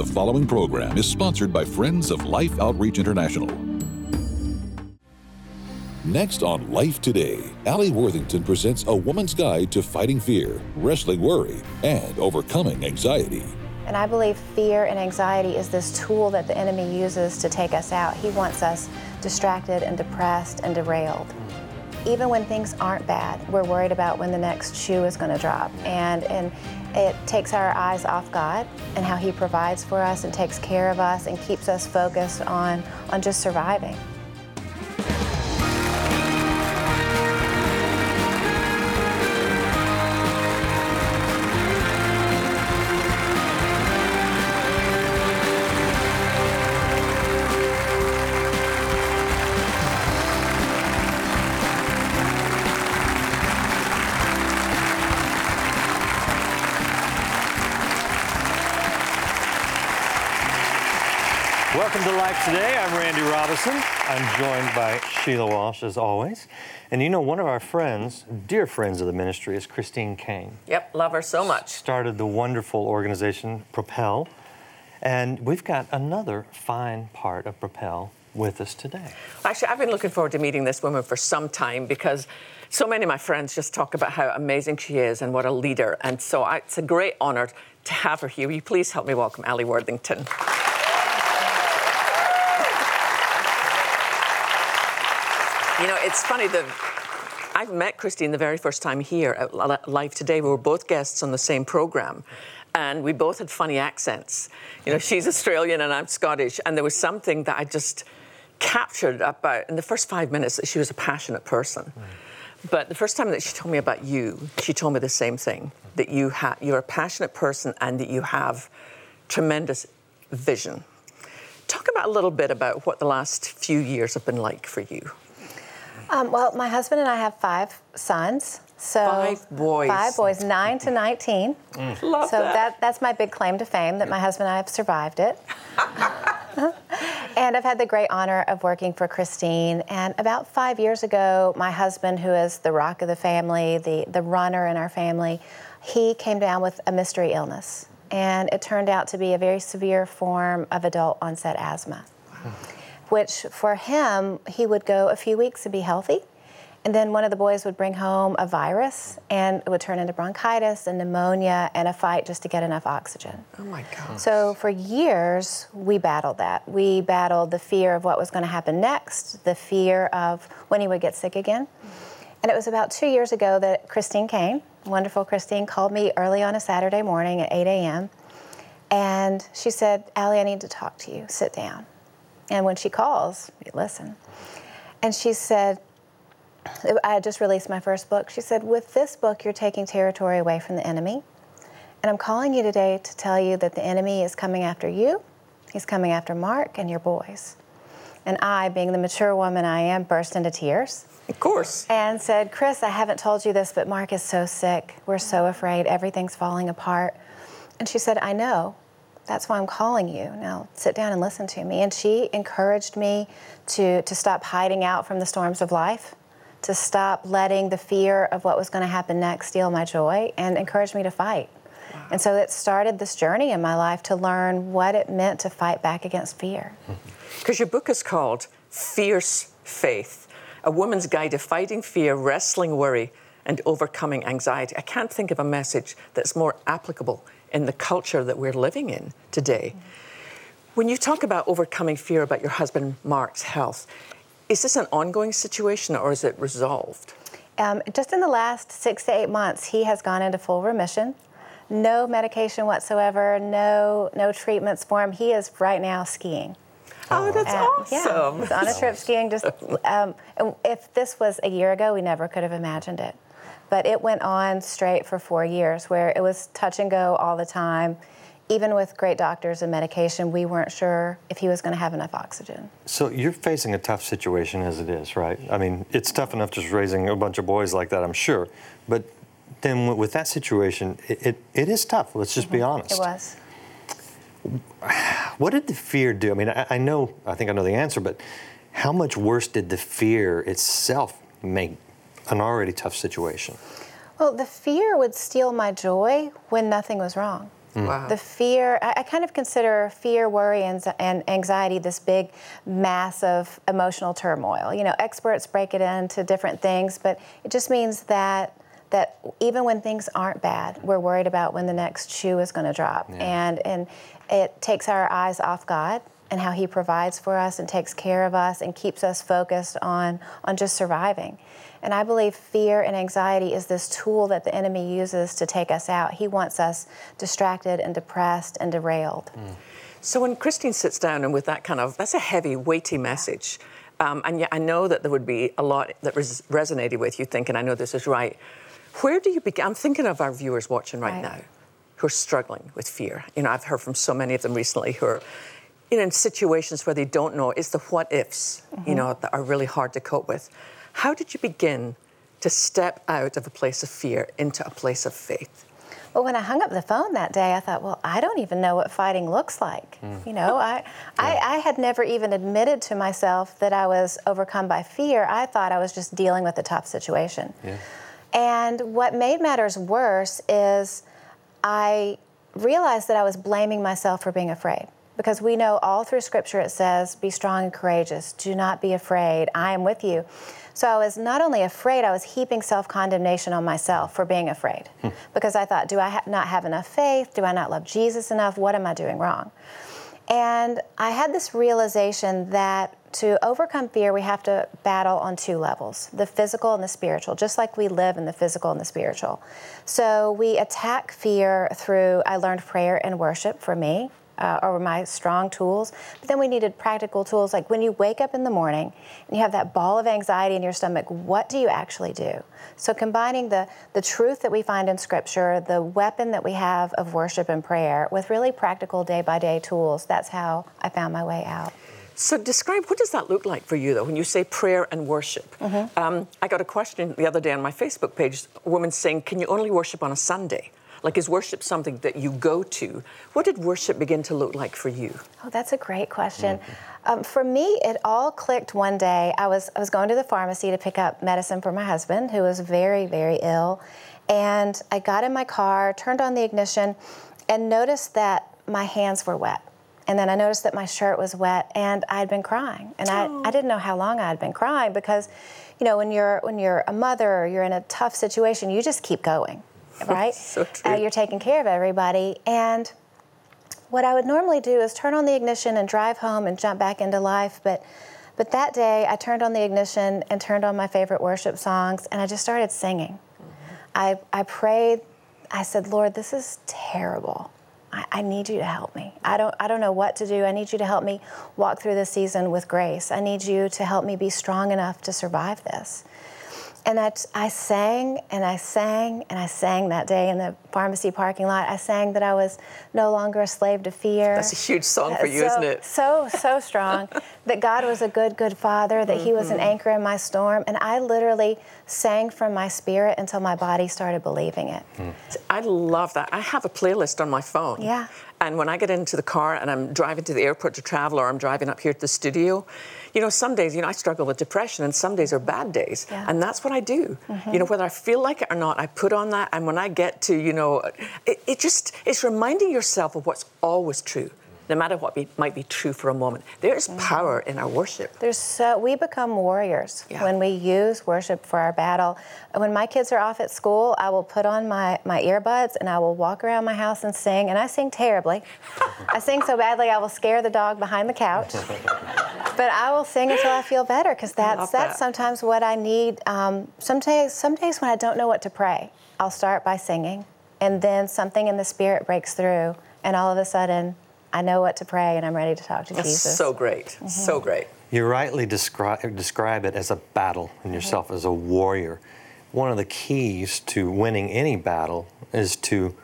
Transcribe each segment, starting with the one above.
The following program is sponsored by Friends of Life Outreach International. Next on Life Today, Alli Worthington presents a woman's guide to fighting fear, wrestling worry, and overcoming anxiety. And I believe fear and anxiety is this tool that the enemy uses to take us out. He wants us distracted and depressed and derailed. Even when things aren't bad, we're worried about when the next shoe is going to drop. And, and it takes our eyes off God and how He provides for us and takes care of us and keeps us focused on, on just surviving. Welcome to Life Today. I'm Randy Robison. I'm joined by Sheila Walsh, as always. And you know, one of our friends, dear friends of the ministry, is Christine Caine. Yep, love her so much. Started the wonderful organization Propel. And we've got another fine part of Propel with us today. Actually, I've been looking forward to meeting this woman for some time because so many of my friends just talk about how amazing she is and what a leader. And so I, it's a great honor to have her here. Will you please help me welcome Alli Worthington? You know, it's funny that I've met Christine the very first time here at Life Today. We were both guests on the same program, and we both had funny accents. You know, she's Australian and I'm Scottish, and there was something that I just captured about uh, in the first five minutes that she was a passionate person. But the first time that she told me about you, she told me the same thing that you ha- you're a passionate person and that you have tremendous vision. Talk about a little bit about what the last few years have been like for you. Um, well, my husband and I have five sons. So five boys. Five boys, nine to 19. Mm. Love so that. that. that's my big claim to fame that my husband and I have survived it. and I've had the great honor of working for Christine. And about five years ago, my husband, who is the rock of the family, the, the runner in our family, he came down with a mystery illness. And it turned out to be a very severe form of adult onset asthma which for him, he would go a few weeks and be healthy. And then one of the boys would bring home a virus and it would turn into bronchitis and pneumonia and a fight just to get enough oxygen. Oh my God. So for years, we battled that. We battled the fear of what was going to happen next, the fear of when he would get sick again. And it was about two years ago that Christine Caine, wonderful Christine, called me early on a Saturday morning at 8 a.m. And she said, Alli, I need to talk to you. Sit down. And when she calls, we listen. And she said, I had just released my first book. She said, With this book, you're taking territory away from the enemy. And I'm calling you today to tell you that the enemy is coming after you, he's coming after Mark and your boys. And I, being the mature woman I am, burst into tears. Of course. And said, Chris, I haven't told you this, but Mark is so sick. We're so afraid. Everything's falling apart. And she said, I know. That's why I'm calling you. Now sit down and listen to me. And she encouraged me to, to stop hiding out from the storms of life, to stop letting the fear of what was going to happen next steal my joy, and encouraged me to fight. Wow. And so it started this journey in my life to learn what it meant to fight back against fear. Because your book is called Fierce Faith A Woman's Guide to Fighting Fear, Wrestling Worry, and Overcoming Anxiety. I can't think of a message that's more applicable in the culture that we're living in today. When you talk about overcoming fear about your husband Mark's health, is this an ongoing situation or is it resolved? Um, just in the last six to eight months, he has gone into full remission. No medication whatsoever, no no treatments for him. He is right now skiing. Oh, that's awesome! Yeah, he's on a trip skiing. Just um, if this was a year ago, we never could have imagined it. But it went on straight for four years where it was touch and go all the time. Even with great doctors and medication, we weren't sure if he was going to have enough oxygen. So you're facing a tough situation as it is, right? I mean, it's tough enough just raising a bunch of boys like that, I'm sure. But then with that situation, it, it, it is tough. Let's just mm-hmm. be honest. It was. What did the fear do? I mean, I, I know, I think I know the answer, but how much worse did the fear itself make an already tough situation? Well, the fear would steal my joy when nothing was wrong. Mm. Wow. The fear, I, I kind of consider fear, worry, and, and anxiety this big, massive emotional turmoil. You know, experts break it into different things, but it just means that that even when things aren't bad, we're worried about when the next shoe is going to drop, and and it takes our eyes off God and how He provides for us and takes care of us and keeps us focused on on just surviving. And I believe fear and anxiety is this tool that the enemy uses to take us out. He wants us distracted and depressed and derailed. So when Christine sits down and with that kind of, that's a heavy, weighty message. Um, and yet I know that there would be a lot that res- resonated with you thinking, I know this is right. Where do you begin? I'm thinking of our viewers watching right, Right. now who are struggling with fear. You know, I've heard from so many of them recently who are you know, in situations where they don't know. It's the what ifs, you know, that are really hard to cope with. How did you begin to step out of a place of fear into a place of faith? Well, when I hung up the phone that day, I thought, well, I don't even know what fighting looks like. Hmm. You know, I, I, I had never even admitted to myself that I was overcome by fear. I thought I was just dealing with a tough situation. Yeah. And what made matters worse is I realized that I was blaming myself for being afraid. Because we know all through Scripture it says, be strong and courageous, do not be afraid, I am with you. So I was not only afraid, I was heaping self condemnation on myself for being afraid. Hmm. Because I thought, do I ha- not have enough faith? Do I not love Jesus enough? What am I doing wrong? And I had this realization that to overcome fear, we have to battle on two levels the physical and the spiritual, just like we live in the physical and the spiritual. So we attack fear through, I learned prayer and worship for me. Uh, or my strong tools. But then we needed practical tools like when you wake up in the morning and you have that ball of anxiety in your stomach, what do you actually do? So combining the, the truth that we find in Scripture, the weapon that we have of worship and prayer, with really practical day by day tools, that's how I found my way out. So describe what does that look like for you though when you say prayer and worship? Um, I got a question the other day on my Facebook page. A woman saying, "Can you only worship on a Sunday? Like is worship something that you go to? What did worship begin to look like for you?" Oh, that's a great question. Um, for me, it all clicked one day. I was I was going to the pharmacy to pick up medicine for my husband, who was very very ill, and I got in my car, turned on the ignition, and noticed that my hands were wet. And then I noticed that my shirt was wet, and I'd been crying, and I, I didn't know how long I'd been crying because, you know, when you're when you're a mother or you're in a tough situation, you just keep going, right? So true. Uh, you're taking care of everybody, and what I would normally do is turn on the ignition and drive home and jump back into life. But, but that day, I turned on the ignition and turned on my favorite worship songs, and I just started singing. I, I prayed. I said, Lord, this is terrible. I, I need you to help me. I don't, I don't know what to do. I need you to help me walk through this season with grace. I need you to help me be strong enough to survive this. And I, I sang and I sang and I sang that day in the pharmacy parking lot. I sang that I was no longer a slave to fear. That's a huge song for you, so, isn't it? So, so strong. that God was a good, good father, that He was an Mm-hmm. anchor in my storm. And I literally sang from my spirit until my body started believing it. I love that. I have a playlist on my phone. Yeah. And when I get into the car and I'm driving to the airport to travel or I'm driving up here to the studio, you know, some days, you know, I struggle with depression and some days are bad days. Yeah. And that's what I do. Mm-hmm. You know, whether I feel like it or not, I put on that. And when I get to, you know, it, it just, it's reminding yourself of what's always true, no matter what be, might be true for a moment. There's power in our worship. There's so we become warriors Yeah. when we use worship for our battle. When my kids are off at school, I will put on my, my earbuds and I will walk around my house and sing. And I sing terribly. I sing so badly I will scare the dog behind the couch. but I will sing until I feel better because that's that's that. sometimes what I need. Um, some days some days when I don't know what to pray, I'll start by singing, and then something in the spirit breaks through, and all of a sudden. I know what to pray and I'm ready to talk to That's Jesus. so great. Mm-hmm. So great. You rightly describe, describe it as a battle and mm-hmm. yourself as a warrior. One of the keys to winning any battle is to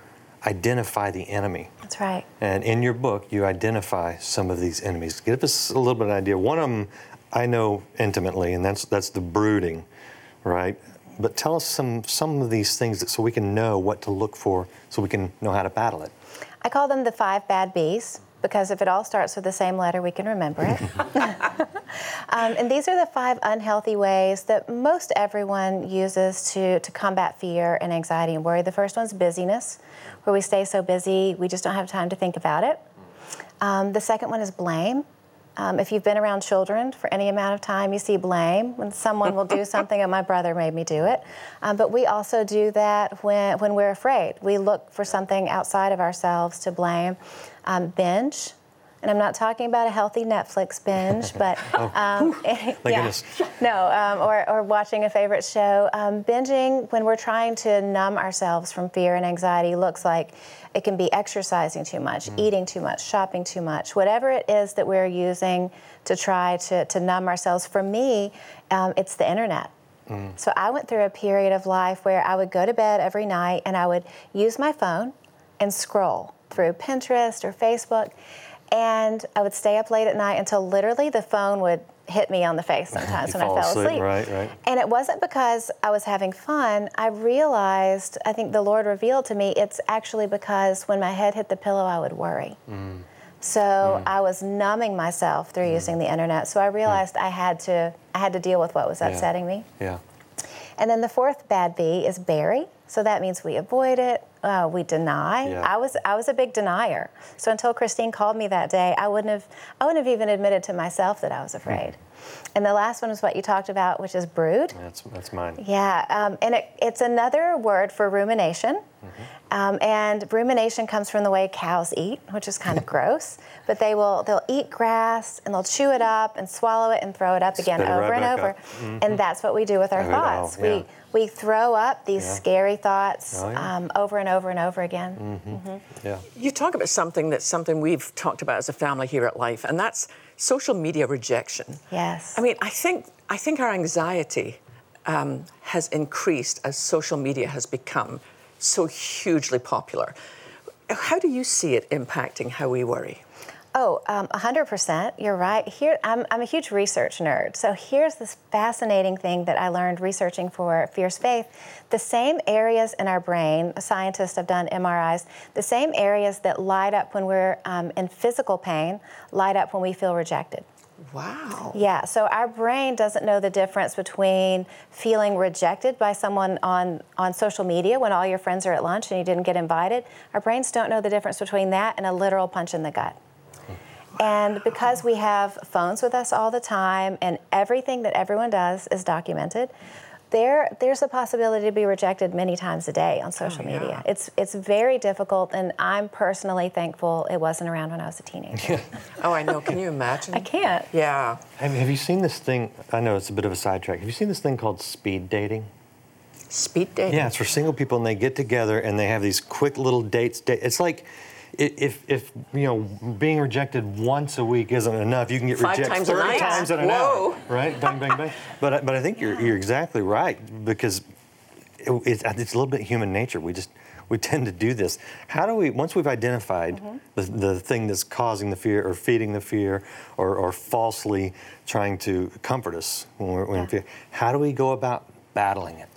identify the enemy. That's right. And in your book, you identify some of these enemies. Give us a little bit of an idea. One of them I know intimately, and that's that's the brooding, right? But tell us some some of these things that, so we can know what to look for, so we can know how to battle it. I call them the five bad bees. because if it all starts with the same letter, we can remember it. um, and these are the five unhealthy ways that most everyone uses to, to combat fear and anxiety and worry. The first one's busyness, where we stay so busy we just don't have time to think about it. Um, the second one is blame. Um, if you've been around children for any amount of time, you see blame when someone will do something, and my brother made me do it. Um, but we also do that when, when we're afraid. We look for something outside of ourselves to blame. Um, binge, and I'm not talking about a healthy Netflix binge, but oh. um, yeah, no, um, or, or watching a favorite show. Um, binging when we're trying to numb ourselves from fear and anxiety looks like it can be exercising too much, mm. eating too much, shopping too much, whatever it is that we're using to try to, to numb ourselves. For me, um, it's the internet. Mm. So I went through a period of life where I would go to bed every night and I would use my phone and scroll through Pinterest or Facebook. And I would stay up late at night until literally the phone would hit me on the face sometimes when I fell asleep. asleep. Right, right. And it wasn't because I was having fun. I realized, I think the Lord revealed to me, it's actually because when my head hit the pillow, I would worry. Mm. So mm. I was numbing myself through mm. using the internet. So I realized I had to I had to deal with what was upsetting yeah. me. Yeah. And then the fourth bad B is bury. So that means we avoid it, uh, we deny. Yeah. I was I was a big denier. So until Christine called me that day, I wouldn't have I wouldn't have even admitted to myself that I was afraid. And the last one is what you talked about, which is brood. That's that's mine. Yeah, um, and it, it's another word for rumination. Mm-hmm. Um, and rumination comes from the way cows eat, which is kind of gross. But they will they'll eat grass and they'll chew it up and swallow it and throw it up again over right and over. Mm-hmm. And that's what we do with our thoughts. yeah. We we throw up these yeah. scary thoughts oh, yeah. um, over and over and over again. Mm-hmm. Mm-hmm. Yeah. You talk about something that's something we've talked about as a family here at Life, and that's social media rejection. Yes. I mean, I think I think our anxiety um, has increased as social media has become so hugely popular. How do you see it impacting how we worry? Oh, um, 100%. You're right. Here, I'm, I'm a huge research nerd. So here's this fascinating thing that I learned researching for Fierce Faith. The same areas in our brain, scientists have done MRIs, the same areas that light up when we're um, in physical pain light up when we feel rejected. Wow. Yeah, so our brain doesn't know the difference between feeling rejected by someone on, on social media when all your friends are at lunch and you didn't get invited. Our brains don't know the difference between that and a literal punch in the gut. And because we have phones with us all the time and everything that everyone does is documented, there there's a possibility to be rejected many times a day on social oh, yeah. media. It's it's very difficult, and I'm personally thankful it wasn't around when I was a teenager. oh, I know. Can you imagine? I can't. Yeah. Have, have you seen this thing? I know it's a bit of a sidetrack. Have you seen this thing called speed dating? Speed dating. Yeah, it's for single people, and they get together and they have these quick little dates. It's like if, if you know being rejected once a week isn't enough, you can get Five rejected times 30 times in an Whoa. hour, right? Bang, bang, bang. But but I think you're you're exactly right because it, it's, it's a little bit human nature. We just we tend to do this. How do we once we've identified mm-hmm. the, the thing that's causing the fear or feeding the fear or, or falsely trying to comfort us when we're, when yeah. in fear? How do we go about battling it?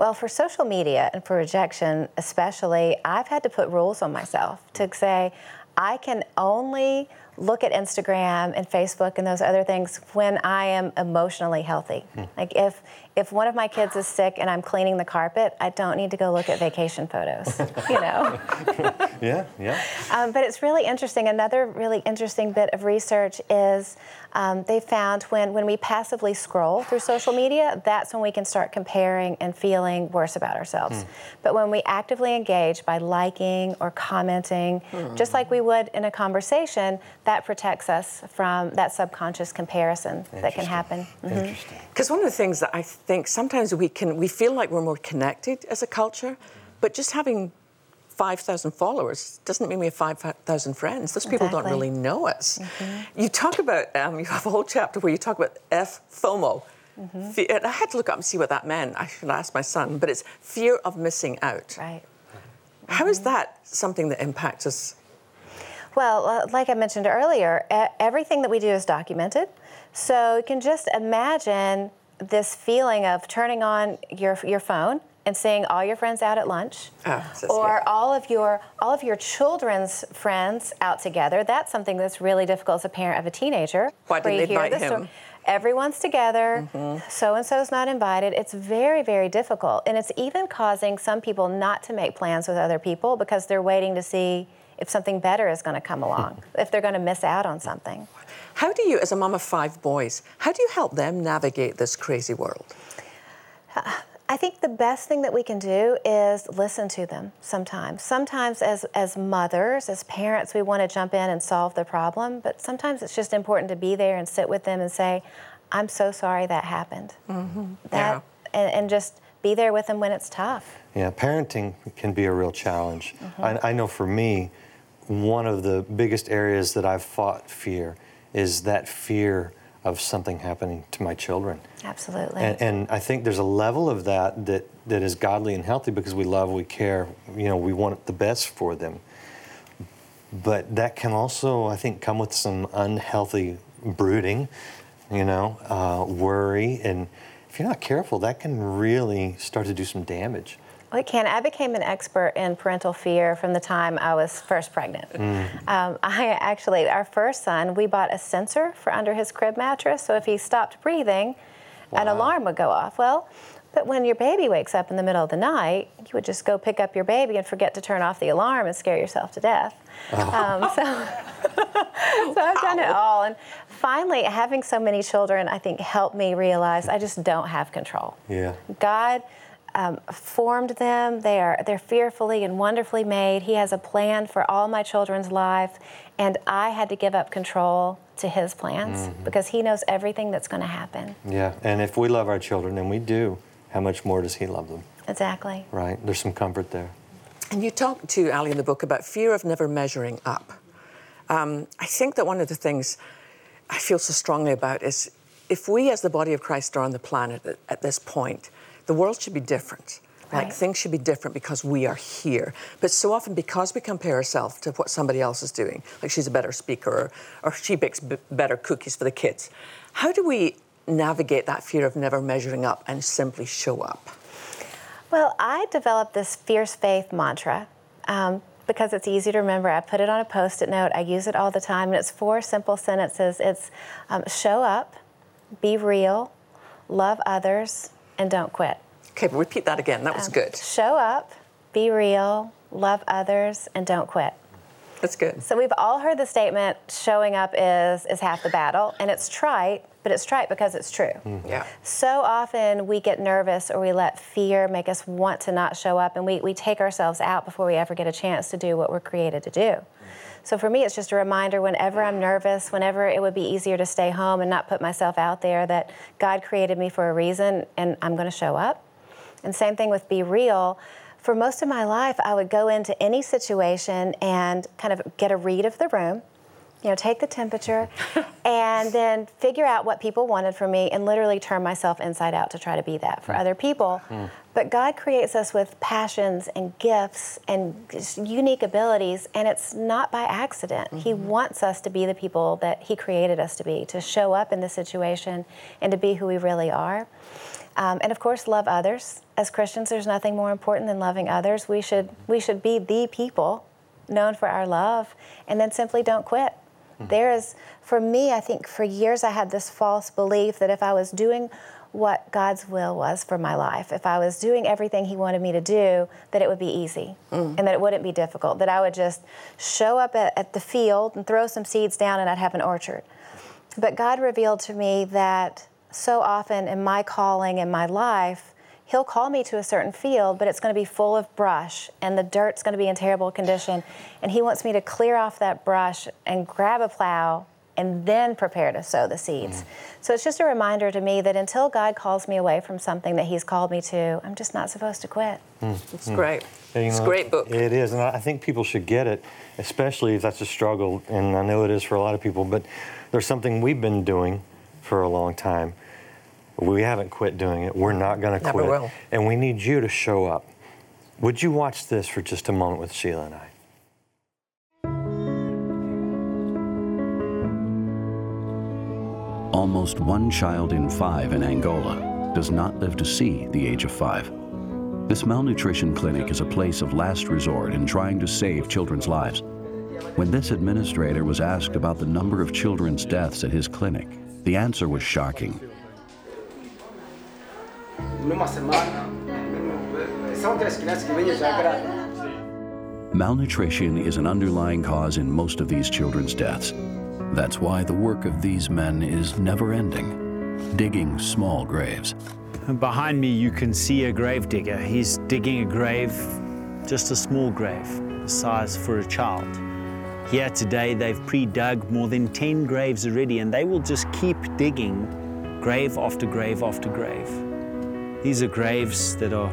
Well, for social media and for rejection, especially, I've had to put rules on myself to say, I can only look at Instagram and Facebook and those other things when I am emotionally healthy. Hmm. Like if if one of my kids is sick and I'm cleaning the carpet, I don't need to go look at vacation photos. you know. yeah, yeah. Um, but it's really interesting. Another really interesting bit of research is um, they found when when we passively scroll through social media, that's when we can start comparing and feeling worse about ourselves. Hmm. But when we actively engage by liking or commenting, hmm. just like we would in a conversation, that protects us from that subconscious comparison that can happen. Mm-hmm. Because one of the things that I think sometimes we can we feel like we're more connected as a culture, but just having 5,000 followers doesn't mean we have 5,000 friends. Those people exactly. don't really know us. Mm-hmm. You talk about, um, you have a whole chapter where you talk about F FOMO. Mm-hmm. And I had to look up and see what that meant. I should ask my son, but it's fear of missing out. Right. How is that something that impacts us well, uh, like I mentioned earlier, everything that we do is documented. So you can just imagine this feeling of turning on your, your phone and seeing all your friends out at lunch Oh, or all of your all of your children's friends out together. That's something that's really difficult as a parent of a teenager. Why didn't they invite the him? everyone's together mm-hmm. so and so's not invited. It's very very difficult. And it's even causing some people not to make plans with other people because they're waiting to see if something better is going to come along if they're going to miss out on something How do you, as a mom of five boys, how do you help them navigate this crazy world? I think the best thing that we can do is listen to them sometimes. Sometimes, as, as mothers, as parents, we want to jump in and solve the problem, but sometimes it's just important to be there and sit with them and say, I'm so sorry that happened. That, and, and just be there with them when it's tough. Yeah, parenting can be a real challenge. Mm-hmm. I, I know for me, one of the biggest areas that I've fought fear is that fear of something happening to my children. Absolutely. And, and I think there's a level of that, that that is godly and healthy because we love, we care, you know, we want the best for them. But that can also, I think, come with some unhealthy brooding, you know, uh, worry, and if you're not careful, that can really start to do some damage. Well, it can. I became an expert in parental fear from the time I was first pregnant. Um, I actually, our first son, we bought a sensor for under his crib mattress, so if he stopped breathing, an alarm would go off. Well, but when your baby wakes up in the middle of the night, you would just go pick up your baby and forget to turn off the alarm and scare yourself to death. Um, so, so I've done it all. And finally, having so many children, I think, helped me realize I just don't have control. Yeah. God um, formed them. They are they're fearfully and wonderfully made. He has a plan for all my children's life, and I had to give up control to His plans because He knows everything that's going to happen. Yeah, and if we love our children, and we do, how much more does He love them, Exactly. right? There's some comfort there. And you talk to Alli in the book about fear of never measuring up. Um, I think that one of the things I feel so strongly about is if we, as the body of Christ, are on the planet at, at this point, the world should be different. Like Right. things should be different because we are here. But so often, because we compare ourselves to what somebody else is doing, like she's a better speaker or, or she bakes b- better cookies for the kids, how do we navigate that fear of never measuring up and simply show up? Well, I developed this fierce faith mantra um, because it's easy to remember. I put it on a post it note, I use it all the time, and it's four simple sentences it's um, show up, be real, love others, and don't quit. Okay, but repeat that again. That was Um, good. Show up, be real, love others, and don't quit. That's good. So we've all heard the statement showing up is is half the battle, and it's trite, but it's trite because it's true. Yeah. So often we get nervous or we let fear make us want to not show up and we, we take ourselves out before we ever get a chance to do what we're created to do. So for me, it's just a reminder whenever I'm nervous, whenever it would be easier to stay home and not put myself out there, that God created me for a reason and I'm going to show up. And same thing with Be Real. For most of my life, I would go into any situation and kind of get a read of the room, you know, take the temperature, and then figure out what people wanted from me and literally turn myself inside out to try to be that for other people. Hmm. Hmm. But God creates us with passions and gifts and unique abilities, and it's not by accident. He mm-hmm. wants us to be the people that He created us to be, to show up in the situation and to be who we really are. Um, and of course, love others. As Christians, there's nothing more important than loving others. We should we should be the people known for our love, and then simply don't quit. Hmm. There is, for me, I think for years I had this false belief that if I was doing what God's will was for my life, if I was doing everything He wanted me to do, that it would be easy hmm. and that it wouldn't be difficult, that I would just show up at, at the field and throw some seeds down and I'd have an orchard. But God revealed to me that so often in my calling in my life, He'll call me to a certain field, but it's going to be full of brush and the dirt's going to be in terrible condition. And He wants me to clear off that brush and grab a plow and then prepare to sow the seeds. Mm. So it's just a reminder to me that until God calls me away from something that He's called me to, I'm just not supposed to quit. Mm, it's mm. great. And, you it's a great book. It is, and I think people should get it, especially if that's a struggle, and I know it is for a lot of people. But there's something we've been doing for a long time. We haven't quit doing it. We're not going to Never quit, will. and we need you to show up. Would you watch this for just a moment with Sheila and I? Almost one child in five in Angola does not live to see the age of five. This malnutrition clinic is a place of last resort in trying to save children's lives. When this administrator was asked about the number of children's deaths at his clinic, the answer was shocking. Malnutrition is an underlying cause in most of these children's deaths. That's why the work of these men is never ending, digging small graves. Behind me, you can see a grave digger. He's digging a grave, just a small grave, the size for a child. Here today, they've pre dug more than 10 graves already, and they will just keep digging grave after grave after grave. These are graves that are,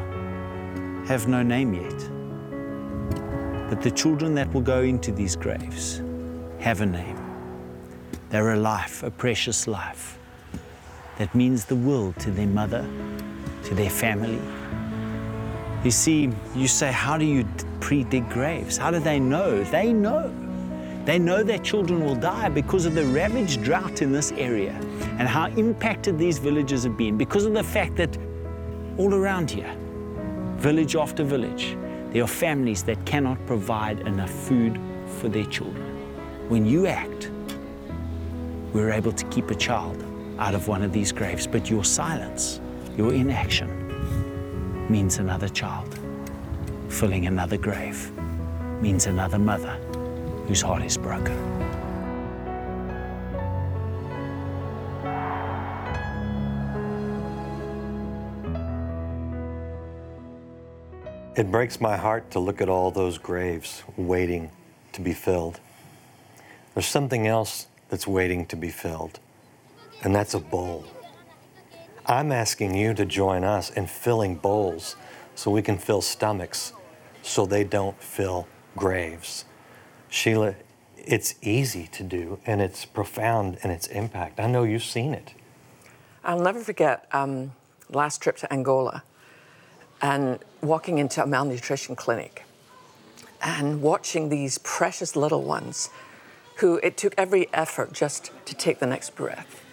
have no name yet. But the children that will go into these graves have a name. They're a life, a precious life that means the world to their mother, to their family. You see, you say, How do you pre dig graves? How do they know? They know. They know their children will die because of the ravaged drought in this area and how impacted these villages have been because of the fact that all around here, village after village, there are families that cannot provide enough food for their children. When you act, we're able to keep a child out of one of these graves, but your silence, your inaction, means another child. Filling another grave means another mother whose heart is broken. It breaks my heart to look at all those graves waiting to be filled. There's something else that's waiting to be filled, and that's a bowl. I'm asking you to join us in filling bowls so we can fill stomachs so they don't fill graves. Sheila, it's easy to do and it's profound in its impact. I know you've seen it. I'll never forget um, last trip to Angola and walking into a malnutrition clinic and watching these precious little ones who it took every effort just to take the next breath.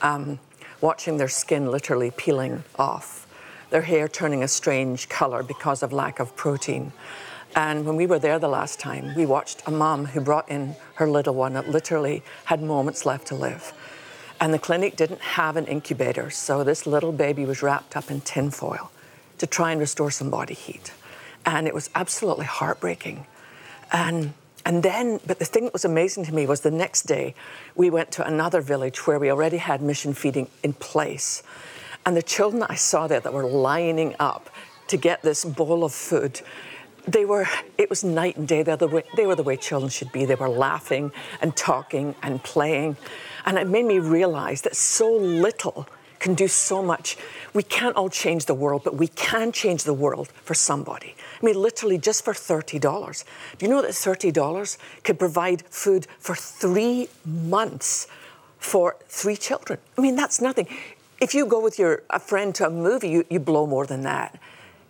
Um, watching their skin literally peeling off, their hair turning a strange color because of lack of protein. And when we were there the last time, we watched a mom who brought in her little one that literally had moments left to live. And the clinic didn't have an incubator, so this little baby was wrapped up in tinfoil to try and restore some body heat. And it was absolutely heartbreaking. And and then, but the thing that was amazing to me was the next day we went to another village where we already had mission feeding in place. And the children that I saw there that were lining up to get this bowl of food, they were, it was night and day. They the way, they were the way children should be. They were laughing and talking and playing. And it made me realize that so little can do so much. We can't all change the world, but we can change the world for somebody. I mean, literally just for $30. Do you know that $30 could provide food for three months for three children? I mean, that's nothing. If you go with your a friend to a movie, you, you blow more than that.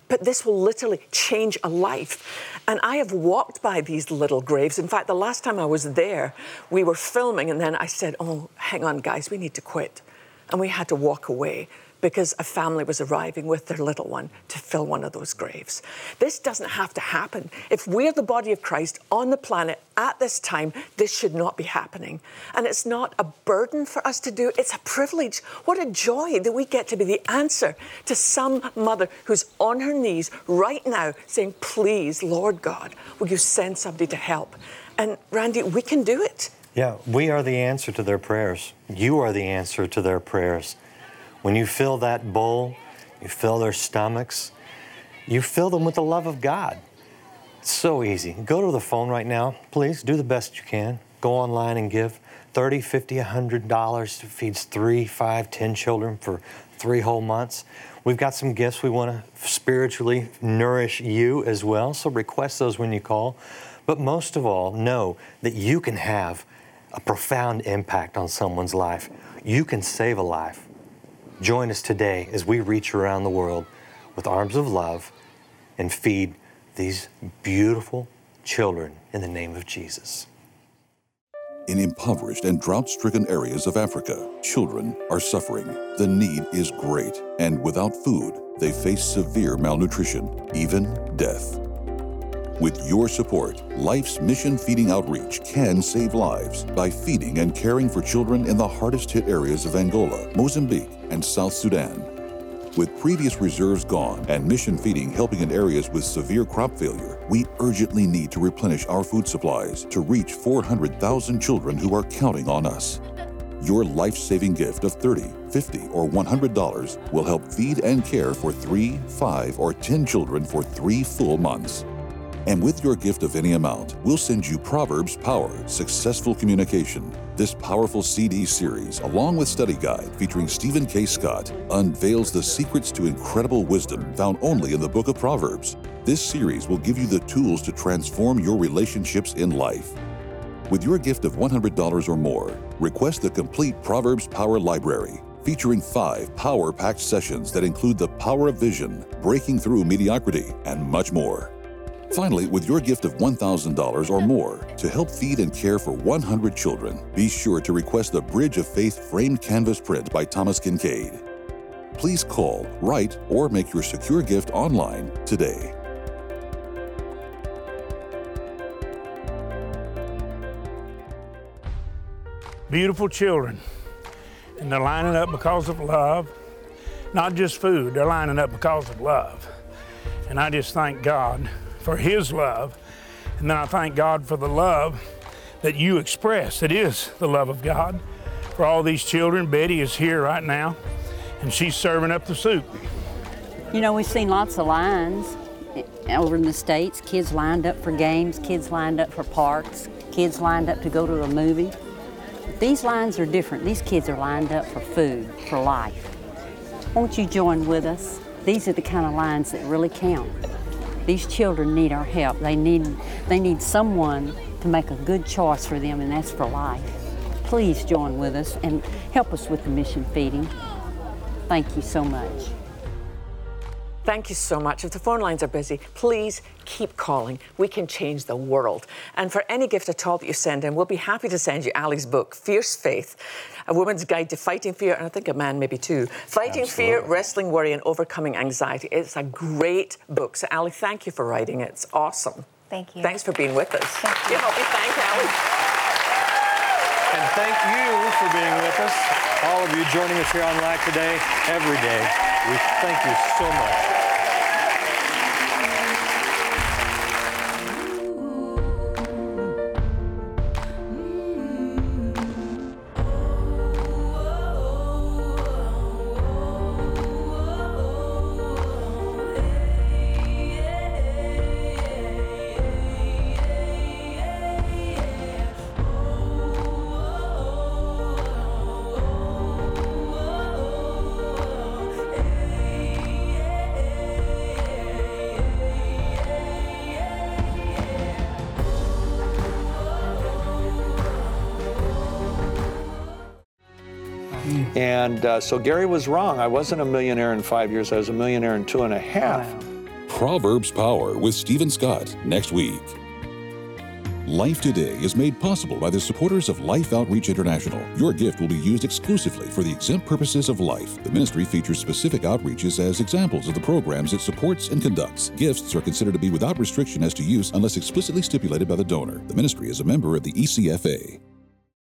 But this will literally change a life. And I have walked by these little graves. In fact, the last time I was there, we were filming, and then I said, Oh, hang on, guys, we need to quit. And we had to walk away because a family was arriving with their little one to fill one of those graves. This doesn't have to happen. If we're the body of Christ on the planet at this time, this should not be happening. And it's not a burden for us to do, it's a privilege. What a joy that we get to be the answer to some mother who's on her knees right now saying, Please, Lord God, will you send somebody to help? And Randy, we can do it. Yeah, we are the answer to their prayers. You are the answer to their prayers. When you fill that bowl, you fill their stomachs, you fill them with the love of God. It's so easy. Go to the phone right now, please. Do the best you can. Go online and give 30, 50, 100 dollars feeds three, five, ten children for three whole months. We've got some gifts we want to spiritually nourish you as well, so request those when you call. But most of all, know that you can have a profound impact on someone's life. You can save a life. Join us today as we reach around the world with arms of love and feed these beautiful children in the name of Jesus. In impoverished and drought stricken areas of Africa, children are suffering. The need is great, and without food, they face severe malnutrition, even death. With your support, Life's Mission Feeding Outreach can save lives by feeding and caring for children in the hardest hit areas of Angola, Mozambique, and South Sudan. With previous reserves gone and mission feeding helping in areas with severe crop failure, we urgently need to replenish our food supplies to reach 400,000 children who are counting on us. Your life saving gift of $30, $50, or $100 will help feed and care for three, five, or 10 children for three full months. And with your gift of any amount, we'll send you Proverbs Power Successful Communication. This powerful CD series, along with study guide featuring Stephen K. Scott, unveils the secrets to incredible wisdom found only in the book of Proverbs. This series will give you the tools to transform your relationships in life. With your gift of $100 or more, request the complete Proverbs Power Library, featuring five power packed sessions that include the power of vision, breaking through mediocrity, and much more. Finally, with your gift of $1,000 or more to help feed and care for 100 children, be sure to request the Bridge of Faith framed canvas print by Thomas Kinkade. Please call, write, or make your secure gift online today. Beautiful children, and they're lining up because of love, not just food, they're lining up because of love. And I just thank God for His love. And then I thank God for the love that you express. It is the love of God for all these children. Betty is here right now, and she's serving up the soup. You know, we've seen lots of lines over in the States kids lined up for games, kids lined up for parks, kids lined up to go to a movie. These lines are different. These kids are lined up for food, for life. Won't you join with us? These are the kind of lines that really count. These children need our help. They need, they need someone to make a good choice for them, and that's for life. Please join with us and help us with the mission feeding. Thank you so much. Thank you so much. If the phone lines are busy, please keep calling. We can change the world. And for any gift at all that you send in, we'll be happy to send you Alli's book, Fierce Faith, A Woman's Guide to Fighting Fear, and I think a man maybe too. Fighting Absolutely. Fear, Wrestling Worry, and Overcoming Anxiety. It's a great book. So, Alli, thank you for writing it. It's awesome. Thank you. Thanks for being with us. Thank you. help me thank Alli. And thank you for being with us. All of you joining us here on Life Today, every day. We thank you so much. And uh, so Gary was wrong. I wasn't a millionaire in five years, I was a millionaire in two and a half. Proverbs Power with Stephen Scott next week. Life Today is made possible by the supporters of Life Outreach International. Your gift will be used exclusively for the exempt purposes of life. The ministry features specific outreaches as examples of the programs it supports and conducts. Gifts are considered to be without restriction as to use unless explicitly stipulated by the donor. The ministry is a member of the ECFA.